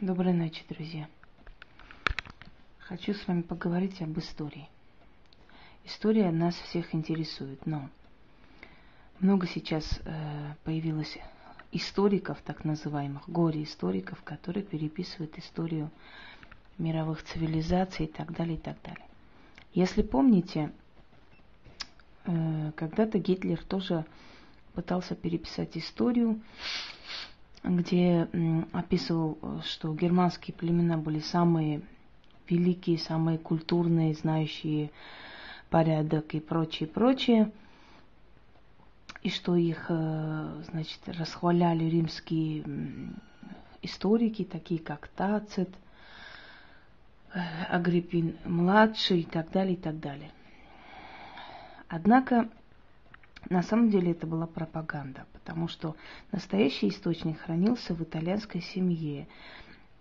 Доброй ночи, друзья. Хочу с вами поговорить об истории. История нас всех интересует, но много сейчас э, появилось историков, так называемых, горе-историков, которые переписывают историю мировых цивилизаций и так далее, и так далее. Если помните, э, когда-то Гитлер тоже пытался переписать историю, где э, описывал, что германские племена были самые великие, самые культурные, знающие порядок и прочее, прочее – и что их, э, значит, расхваляли римские историки, такие как Тацит, э, Агриппин младший и так далее, и так далее. Однако, на самом деле это была пропаганда, потому что настоящий источник хранился в итальянской семье.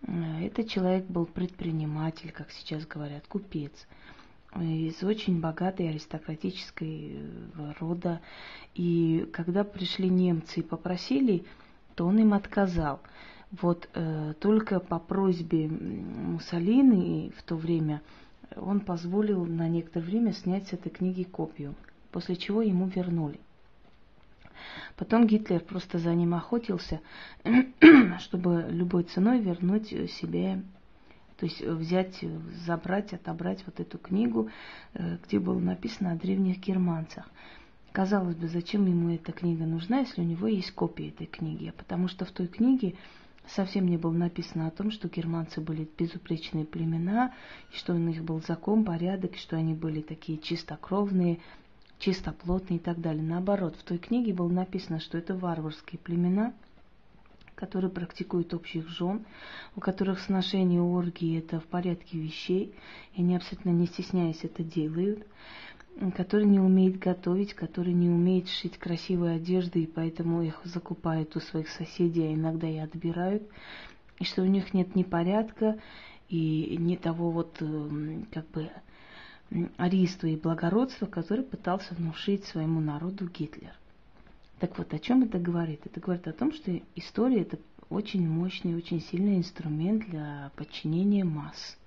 Э, этот человек был предприниматель, как сейчас говорят, купец – из очень богатой аристократической э, рода. И когда пришли немцы и попросили, то он им отказал. Вот э, только по просьбе Муссолини в то время он позволил на некоторое время снять с этой книги копию, после чего ему вернули. Потом Гитлер просто за ним охотился, чтобы любой ценой вернуть себе то есть взять, забрать, отобрать вот эту книгу, э, где было написано о древних германцах. Казалось бы, зачем ему эта книга нужна, если у него есть копия этой книги? Потому что в той книге совсем не было написано о том, что германцы были безупречные племена, и что у них был закон, порядок, и что они были такие чистокровные, чистоплотные и так далее. Наоборот, в той книге было написано, что это варварские племена – которые практикуют общих жен, у которых сношение оргии это в порядке вещей, и они абсолютно не стесняясь это делают, которые не умеют готовить, которые не умеют шить красивые одежды, и поэтому их закупают у своих соседей, а иногда и отбирают, и что у них нет ни порядка, и ни того вот эм, как бы ариства и благородства, который пытался внушить своему народу Гитлер. Так вот, о чем это говорит? Это говорит о том, что история это очень мощный, очень сильный инструмент для подчинения масс.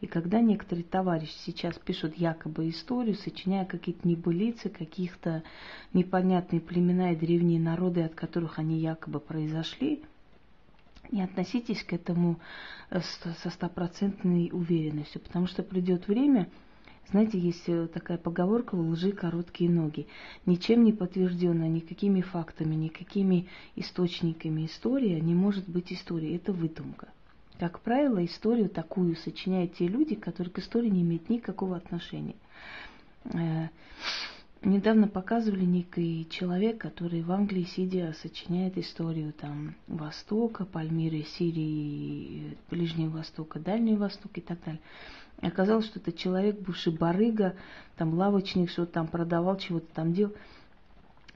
И когда некоторые товарищи сейчас пишут якобы историю, сочиняя какие-то небылицы, каких-то непонятные племена и древние народы, от которых они якобы произошли, не относитесь к этому э, со стопроцентной уверенностью, потому что придет время, знаете, есть э, такая поговорка у лжи короткие ноги. Ничем не подтвержденная, никакими фактами, никакими источниками история не может быть историей. Это выдумка. Как правило, историю такую сочиняют те люди, которые к истории не имеют никакого отношения. Э, недавно показывали некий человек, который в Англии, сидя, сочиняет историю там Востока, Пальмиры, Сирии, Ближнего Востока, Дальнего Востока и так далее. И оказалось, что это человек, бывший барыга, там лавочник, что-то там продавал, чего-то там делал.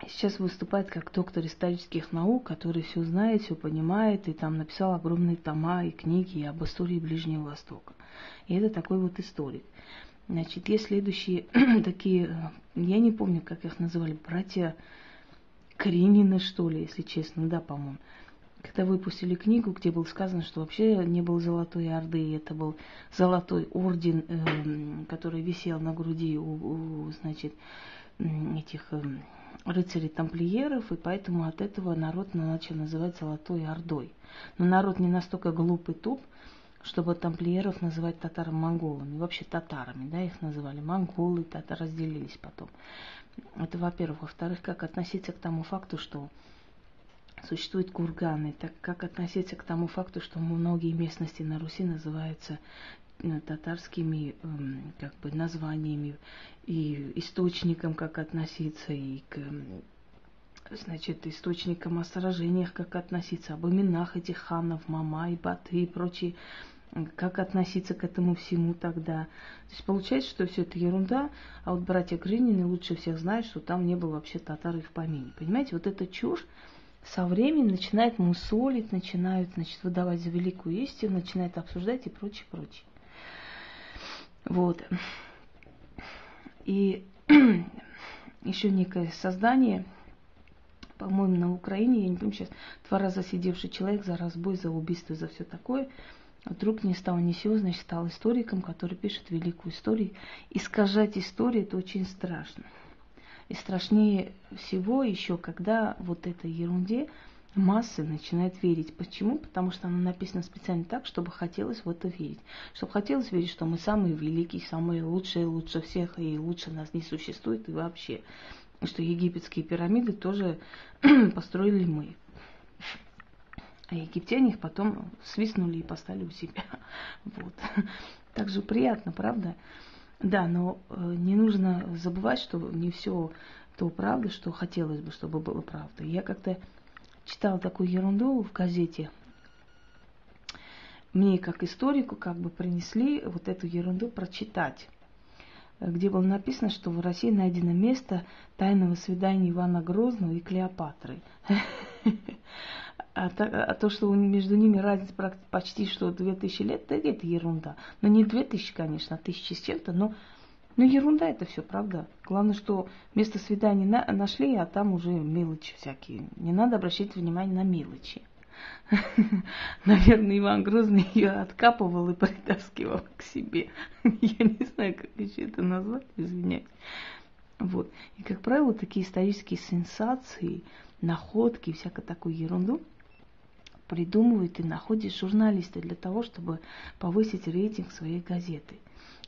Сейчас выступает как доктор исторических наук, который все знает, все понимает, и там написал огромные тома и книги об истории Ближнего Востока. И это такой вот историк. Значит, есть следующие такие, я не помню, как их называли, братья Кринины, что ли, если честно, да, по-моему когда выпустили книгу, где было сказано, что вообще не был Золотой Орды, это был Золотой Орден, э, который висел на груди у, у значит, этих э, рыцарей-тамплиеров, и поэтому от этого народ начал называть Золотой Ордой. Но народ не настолько глуп и туп, чтобы тамплиеров называть татаро-монголами, вообще татарами, да, их называли монголы, татары разделились потом. Это во-первых. Во-вторых, как относиться к тому факту, что существуют курганы, так как относиться к тому факту, что многие местности на Руси называются э, татарскими эм, как бы названиями и источником, как относиться, и к значит, источникам о сражениях, как относиться, об именах этих ханов, Мама и Баты и прочие, как относиться к этому всему тогда. То есть получается, что все это ерунда, а вот братья Гринины лучше всех знают, что там не было вообще татары в помине. Понимаете, вот эта чушь, со временем начинает мусолить, начинают значит, выдавать за великую истину, начинает обсуждать и прочее, прочее. Вот. И еще некое создание по-моему, на Украине, я не помню сейчас, два раза сидевший человек за разбой, за убийство, за все такое, вдруг не стал ни сего, значит, стал историком, который пишет великую историю. Искажать историю – это очень страшно. И страшнее всего еще, когда вот этой ерунде массы начинают верить. Почему? Потому что она написана специально так, чтобы хотелось в это верить. Чтобы хотелось верить, что мы самые великие, самые лучшие, лучше всех, и лучше нас не существует, и вообще. что египетские пирамиды тоже построили мы. А египтяне их потом свистнули и поставили у себя. Вот. Так же приятно, правда? Да, но э, не нужно забывать, что не все то правда, что хотелось бы, чтобы было правда. Я как-то читала такую ерунду в газете. Мне, как историку, как бы принесли вот эту ерунду прочитать где было написано, что в России найдено место тайного свидания Ивана Грозного и Клеопатры. А то, а то, что между ними разница почти что 2000 лет, да это ерунда. Ну не 2000, конечно, а тысячи с чем-то, но ну, ерунда это все, правда. Главное, что место свидания на, нашли, а там уже мелочи всякие. Не надо обращать внимание на мелочи. Наверное, Иван Грозный ее откапывал и притаскивал к себе. Я не знаю, как еще это назвать, извиняюсь. Вот. И, как правило, такие исторические сенсации, находки, всякую такую ерунду придумывают и находят журналисты для того, чтобы повысить рейтинг своей газеты –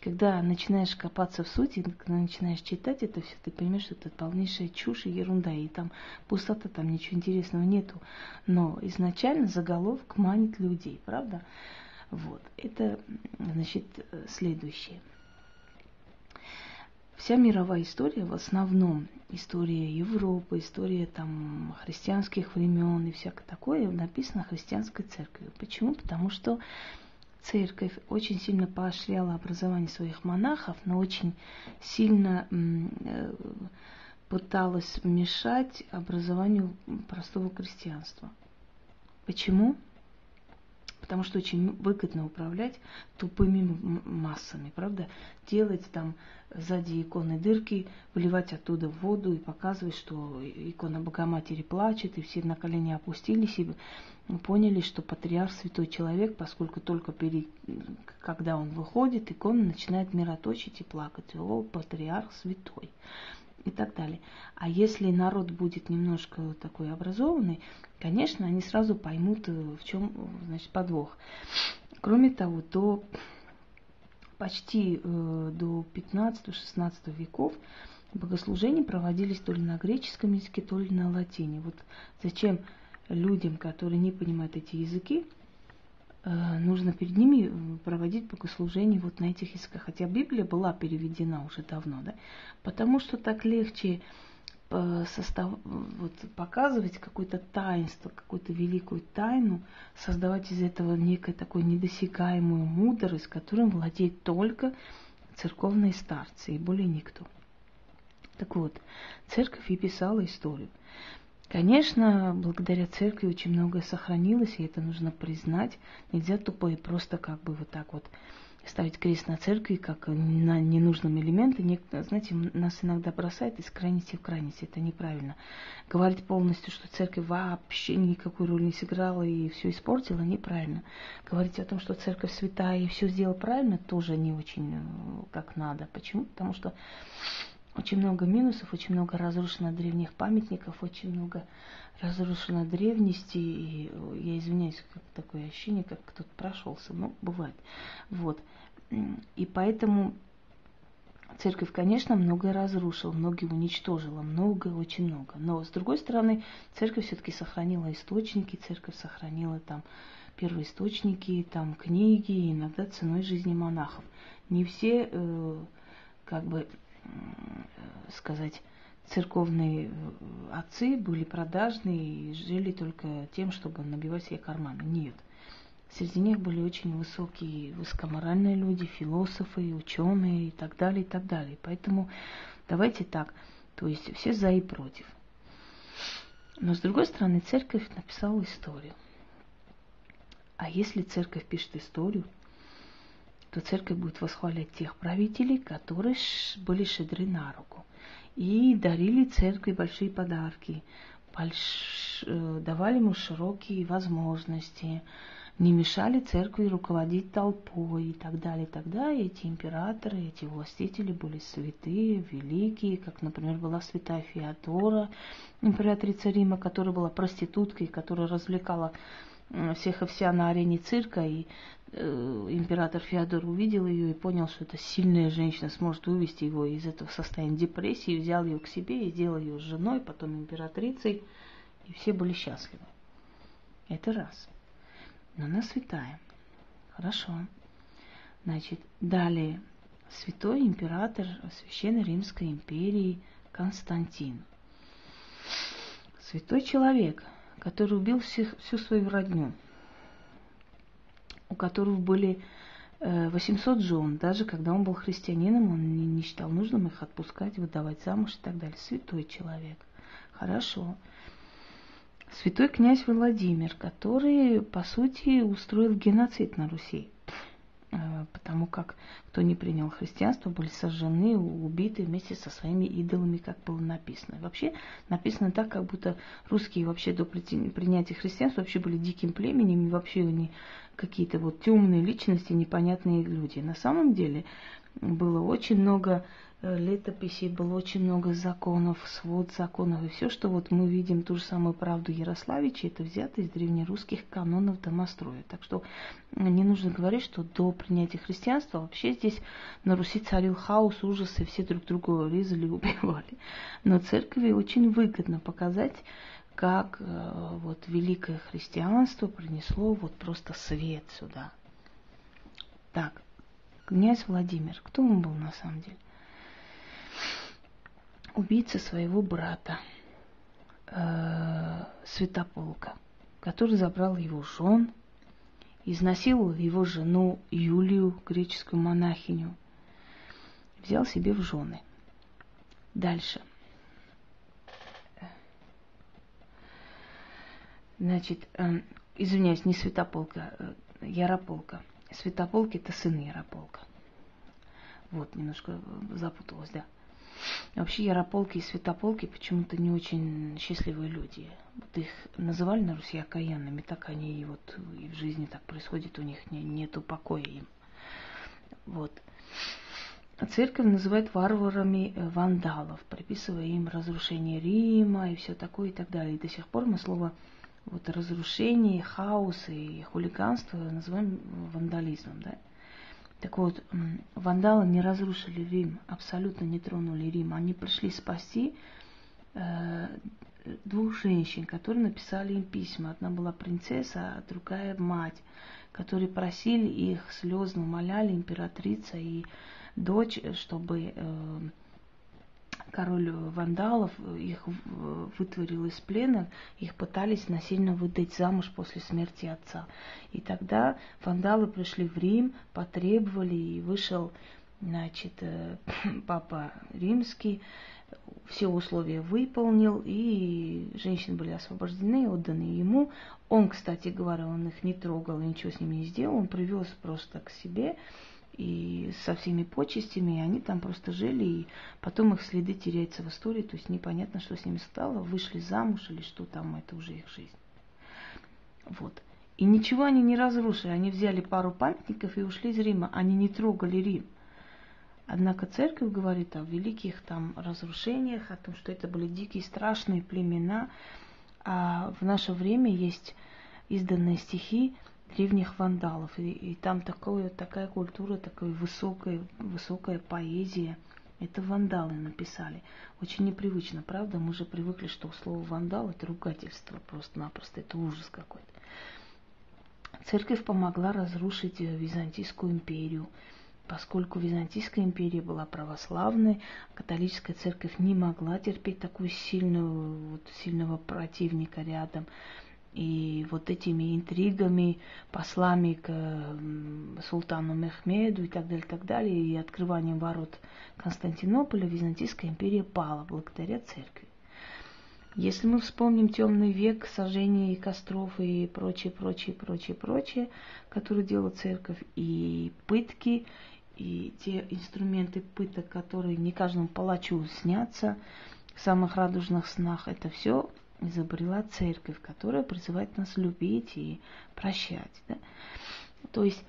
когда начинаешь копаться в сути, когда начинаешь читать это все, ты понимаешь, что это полнейшая чушь и ерунда, и там пустота, там ничего интересного нету. Но изначально заголовок манит людей, правда? Вот. Это, значит, следующее. Вся мировая история, в основном история Европы, история там христианских времен и всякое такое, написана христианской церковью. Почему? Потому что церковь очень сильно поощряла образование своих монахов, но очень сильно э, пыталась мешать образованию простого крестьянства. Почему? Потому что очень выгодно управлять тупыми массами, правда? Делать там сзади иконы дырки, выливать оттуда воду и показывать, что икона Богоматери плачет, и все на колени опустились и поняли, что патриарх святой человек, поскольку только перед, когда он выходит, икона начинает мироточить и плакать. О, патриарх святой и так далее. А если народ будет немножко такой образованный, конечно, они сразу поймут, э, в чем значит, подвох. Кроме того, до почти э, до 15-16 веков богослужения проводились то ли на греческом языке, то ли на латине. Вот зачем людям, которые не понимают эти языки, нужно перед ними э, проводить богослужение вот на этих языках. Хотя Библия была переведена уже давно, да? Потому что так легче э, состав, вот, показывать какое-то таинство, какую-то великую тайну, создавать из этого некую такую недосягаемую мудрость, которым владеет только церковные старцы и более никто. Так вот, церковь и писала историю. Конечно, благодаря церкви очень многое сохранилось, и это нужно признать. Нельзя тупо и просто как бы вот так вот ставить крест на церкви, как на ненужном элементе. Знаете, нас иногда бросает из крайности в крайность. Это неправильно. Говорить полностью, что церковь вообще никакой роли не сыграла и все испортила, неправильно. Говорить о том, что церковь святая и все сделала правильно, тоже не очень э, как надо. Почему? Потому что очень много минусов, очень много разрушено древних памятников, очень много разрушено древности. И я извиняюсь, как такое ощущение, как кто-то прошелся. но бывает. Вот. И поэтому церковь, конечно, многое разрушила, многие уничтожила, много, очень много. Но с другой стороны, церковь все-таки сохранила источники, церковь сохранила там первоисточники, там книги, иногда ценой жизни монахов. Не все э, как бы сказать, церковные э, отцы были продажные и жили только тем, чтобы набивать себе карманы. Нет. Среди них были очень высокие, высокоморальные люди, философы, ученые и так далее, и так далее. Поэтому давайте так, то есть все за и против. Но с другой стороны, церковь написала историю. А если церковь пишет историю, то церковь будет восхвалять тех правителей, которые были щедры на руку и дарили церкви большие подарки. больш... Э, давали ему широкие возможности, не мешали церкви руководить толпой и так далее, далее. Эти императоры, эти властители были святые, великие, как, например, была святая Феодора, императрица Рима, которая была проституткой, которая развлекала всех и вся на арене цирка, и э, император Феодор увидел ее и понял, что эта сильная женщина сможет вывести его из этого состояния депрессии, взял ее к себе и сделал ее женой, потом императрицей, и все были счастливы. Это раз но она святая. Хорошо. Значит, далее святой император Священной Римской империи Константин. Святой человек, который убил всех, всю свою родню, у которого были 800 э, жен, даже когда он был христианином, он не, не считал нужным их отпускать, выдавать замуж и так далее. Святой человек. Хорошо святой князь Владимир, который, по сути, устроил геноцид на Руси, потому как кто не принял христианство, были сожжены, убиты вместе со своими идолами, как было написано. Вообще написано так, как будто русские вообще до принятия христианства вообще были диким племенем, и вообще они какие-то вот темные личности, непонятные люди. На самом деле было очень много летописей было очень много законов, свод законов, и все, что вот мы видим, ту же самую правду Ярославича, это взято из древнерусских канонов домостроя. Так что не нужно говорить, что до принятия христианства вообще здесь на Руси царил хаос, ужас, и все друг друга резали, убивали. Но церкви очень выгодно показать, как э, вот великое христианство принесло вот просто свет сюда. Так, князь Владимир, кто он был на самом деле? Убийца своего брата э, Святополка, который забрал его жен, изнасиловал его жену Юлию, греческую монахиню, взял себе в жены. Дальше. Значит, э, извиняюсь, не Святополка, э, Ярополка. Святополк это сын Ярополка. Вот, немножко запуталась, да. Вообще ярополки и святополки почему-то не очень счастливые люди. Вот их называли на Руси окаянными, так они и вот и в жизни так происходит, у них не, нету покоя им. Вот. Церковь называет варварами э, вандалов, приписывая им разрушение Рима и все такое и так далее. И до сих пор мы слово вот разрушение, хаос и хулиганство называем вандализмом, да. Так вот, вандалы не разрушили Рим, абсолютно не тронули Рим. Они пришли спасти э, двух женщин, которые написали им письма. Одна была принцесса, а другая мать, которые просили их, слезно умоляли императрица и дочь, чтобы э, король вандалов их вытворил из плена, их пытались насильно выдать замуж после смерти отца. И тогда вандалы пришли в Рим, потребовали, и вышел значит, э, папа римский, все условия выполнил, и женщины были освобождены, отданы ему. Он, кстати говоря, он их не трогал, ничего с ними не сделал, он привез просто к себе, и со всеми почестями, и они там просто жили, и потом их следы теряются в истории, то есть непонятно, что с ними стало, вышли замуж или что там, это уже их жизнь. Вот. И ничего они не разрушили, они взяли пару памятников и ушли из Рима, они не трогали Рим. Однако церковь говорит о великих там разрушениях, о том, что это были дикие страшные племена, а в наше время есть изданные стихи, древних вандалов. И, и там такое, такая культура, такая высокая, высокая поэзия. Это вандалы написали. Очень непривычно, правда? Мы же привыкли, что слово вандал это ругательство просто-напросто, это ужас какой-то. Церковь помогла разрушить э, Византийскую империю. Поскольку Византийская империя была православной, католическая церковь не могла терпеть такую сильную, вот, сильного противника рядом. И вот этими интригами, послами к султану Мехмеду и так далее, так далее, и открыванием ворот Константинополя, Византийская империя пала благодаря церкви. Если мы вспомним темный век, сожжение костров и прочее, прочее, прочее, прочее, которые делала церковь, и пытки, и те инструменты пыток, которые не каждому палачу снятся в самых радужных снах, это все изобрела церковь, которая призывает нас любить и прощать. Да? То есть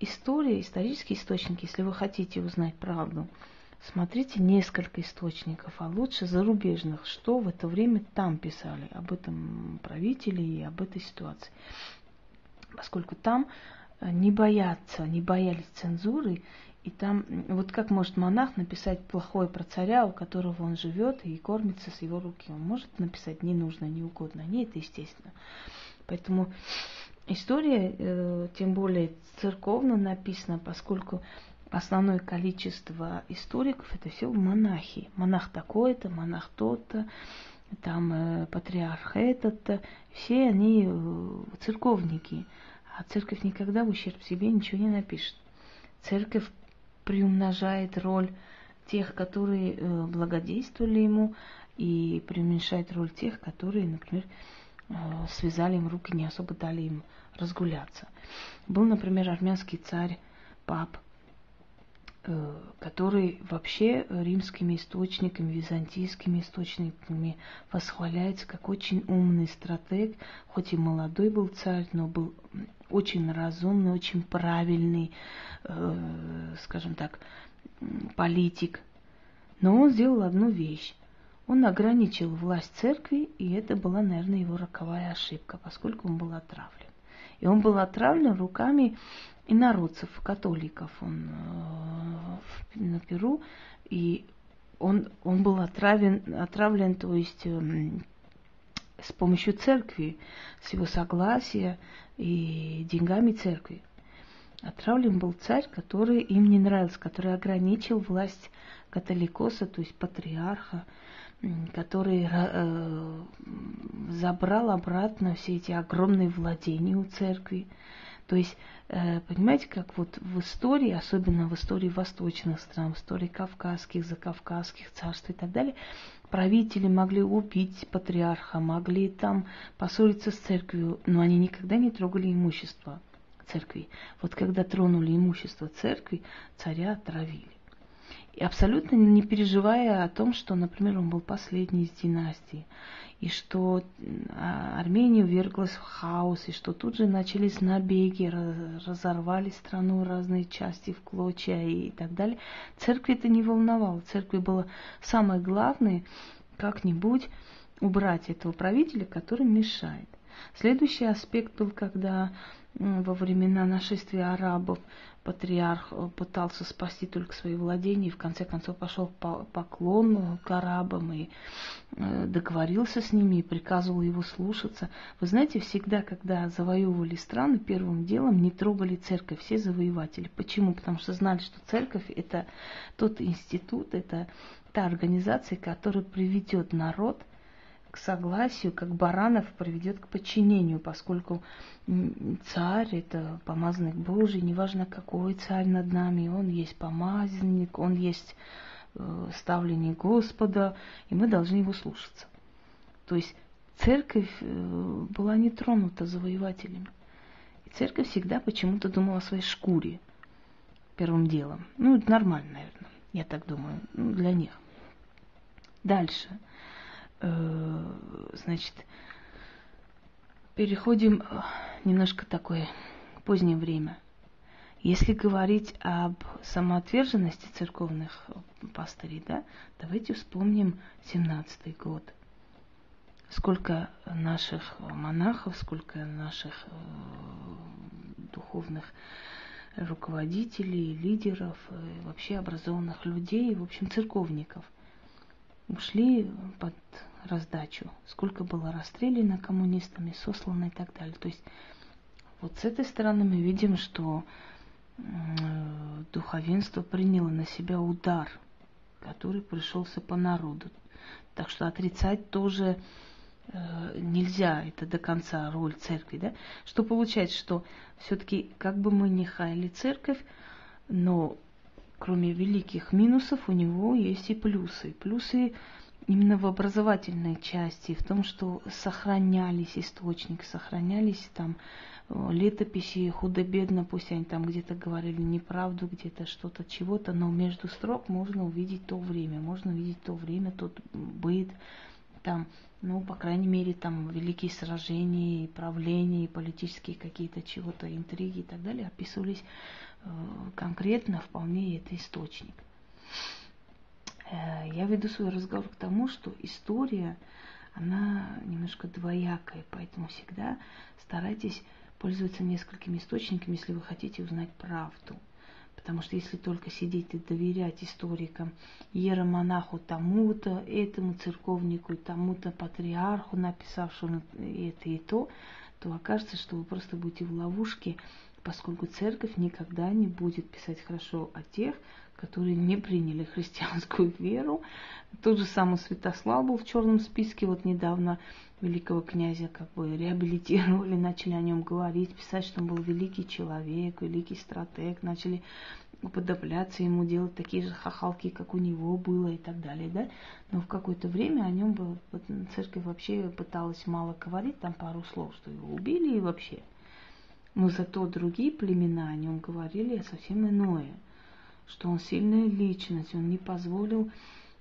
история, исторические источники, если вы хотите узнать правду, смотрите несколько источников, а лучше зарубежных, что в это время там писали об этом правителе и об этой ситуации. Поскольку там э, не боятся, не боялись цензуры, и там, вот как может монах написать плохое про царя, у которого он живет и кормится с его руки? Он может написать не нужно, не угодно. Не это естественно. Поэтому история, э, тем более церковно написана, поскольку основное количество историков это все монахи. Монах такой-то, монах тот-то, там э, патриарх этот-то. Все они э, церковники. А церковь никогда в ущерб себе ничего не напишет. Церковь приумножает роль тех, которые э, благодействовали ему, и преуменьшает роль тех, которые, например, э, связали им руки, не особо дали им разгуляться. Был, например, армянский царь Пап, э, который вообще римскими источниками, византийскими источниками восхваляется как очень умный стратег, хоть и молодой был царь, но был очень разумный, очень правильный, э, скажем так, политик. Но он сделал одну вещь. Он ограничил власть церкви, и это была, наверное, его роковая ошибка, поскольку он был отравлен. И он был отравлен руками инородцев, католиков. Он э, на Перу, и он, он был отравлен, отравлен, то есть э, с помощью церкви, с его согласия и деньгами церкви. Отравлен был царь, который им не нравился, который ограничил власть католикоса, то есть патриарха, который э, забрал обратно все эти огромные владения у церкви. То есть, понимаете, как вот в истории, особенно в истории восточных стран, в истории кавказских, закавказских царств и так далее, правители могли убить патриарха, могли там поссориться с церковью, но они никогда не трогали имущество церкви. Вот когда тронули имущество церкви, царя отравили. И абсолютно не переживая о том, что, например, он был последний из династии, и что а, Армения верглась в хаос, и что тут же начались набеги, разорвали страну разные части в клочья и так далее. Церкви это не волновало. Церкви было самое главное как-нибудь убрать этого правителя, который мешает. Следующий аспект был, когда во времена нашествия арабов патриарх э, пытался спасти только свои владения и в конце концов пошел по поклон к арабам и э, договорился с ними и приказывал его слушаться. Вы знаете, всегда, когда завоевывали страны, первым делом не трогали церковь, все завоеватели. Почему? Потому что знали, что церковь это тот институт, это та организация, которая приведет народ – к согласию, как Баранов приведет к подчинению, поскольку царь – это помазанник Божий, неважно какой царь над нами, он есть помазанник, он есть э, ставленник Господа, и мы должны его слушаться. То есть церковь э, была не тронута завоевателями. И церковь всегда почему-то думала о своей шкуре первым делом. Ну, это нормально, наверное, я так думаю, ну, для них. Дальше – значит, переходим э, немножко такое позднее время. Если говорить об самоотверженности церковных пастырей, да, давайте вспомним 17-й год. Сколько наших монахов, сколько наших э, духовных руководителей, лидеров, вообще образованных людей, в общем, церковников – ушли под раздачу, сколько было расстреляно коммунистами, сослано и так далее. То есть вот с этой стороны мы видим, что духовенство приняло на себя удар, который пришелся по народу. Так что отрицать тоже э, нельзя, это до конца роль церкви, да? Что получается, что все-таки как бы мы не хаяли церковь, но кроме великих минусов, у него есть и плюсы. Плюсы именно в образовательной части, в том, что сохранялись источники, сохранялись там э, летописи худо-бедно, пусть они там где-то говорили неправду, где-то что-то, чего-то, но между строк можно увидеть то время, можно увидеть то время, тот быт, там, ну, по крайней мере, там великие сражения, и правления, и политические какие-то чего-то, интриги и так далее описывались э, конкретно, вполне это источник. Э, я веду свой разговор к тому, что история, она немножко двоякая, поэтому всегда старайтесь пользоваться несколькими источниками, если вы хотите узнать правду. Потому что если только сидеть и доверять историкам, иеромонаху тому-то, этому церковнику и тому-то патриарху, написавшему это и то, то окажется, что вы просто будете в ловушке, поскольку церковь никогда не будет писать хорошо о тех, которые не приняли христианскую веру. Тот же самый Святослав был в черном списке, вот недавно великого князя как бы реабилитировали, начали о нем говорить, писать, что он был великий человек, великий стратег, начали уподобляться ему, делать такие же хахалки, как у него было и так далее, да. Но в какое-то время о нем вот, церковь вообще пыталась мало говорить, там пару слов, что его убили и вообще. Но зато другие племена о нем говорили совсем иное – что он сильная личность, он не позволил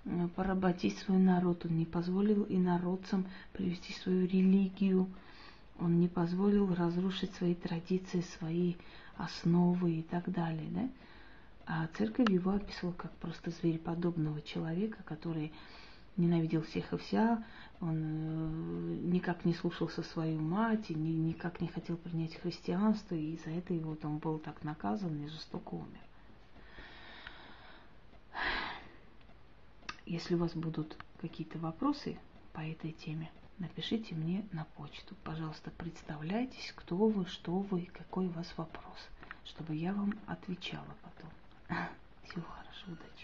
э, поработить свой народ, он не позволил инородцам привести свою религию, он не позволил разрушить свои традиции, свои основы и так далее. Да? А церковь его описывала как просто звереподобного человека, который ненавидел всех и вся, он э, никак не слушался свою мать, и ни, никак не хотел принять христианство, и за это его он был так наказан и жестоко умер. Если у вас будут какие-то вопросы по этой теме, напишите мне на почту. Пожалуйста, представляйтесь, кто вы, что вы, какой у вас вопрос, чтобы я вам отвечала потом. Всего хорошего, удачи.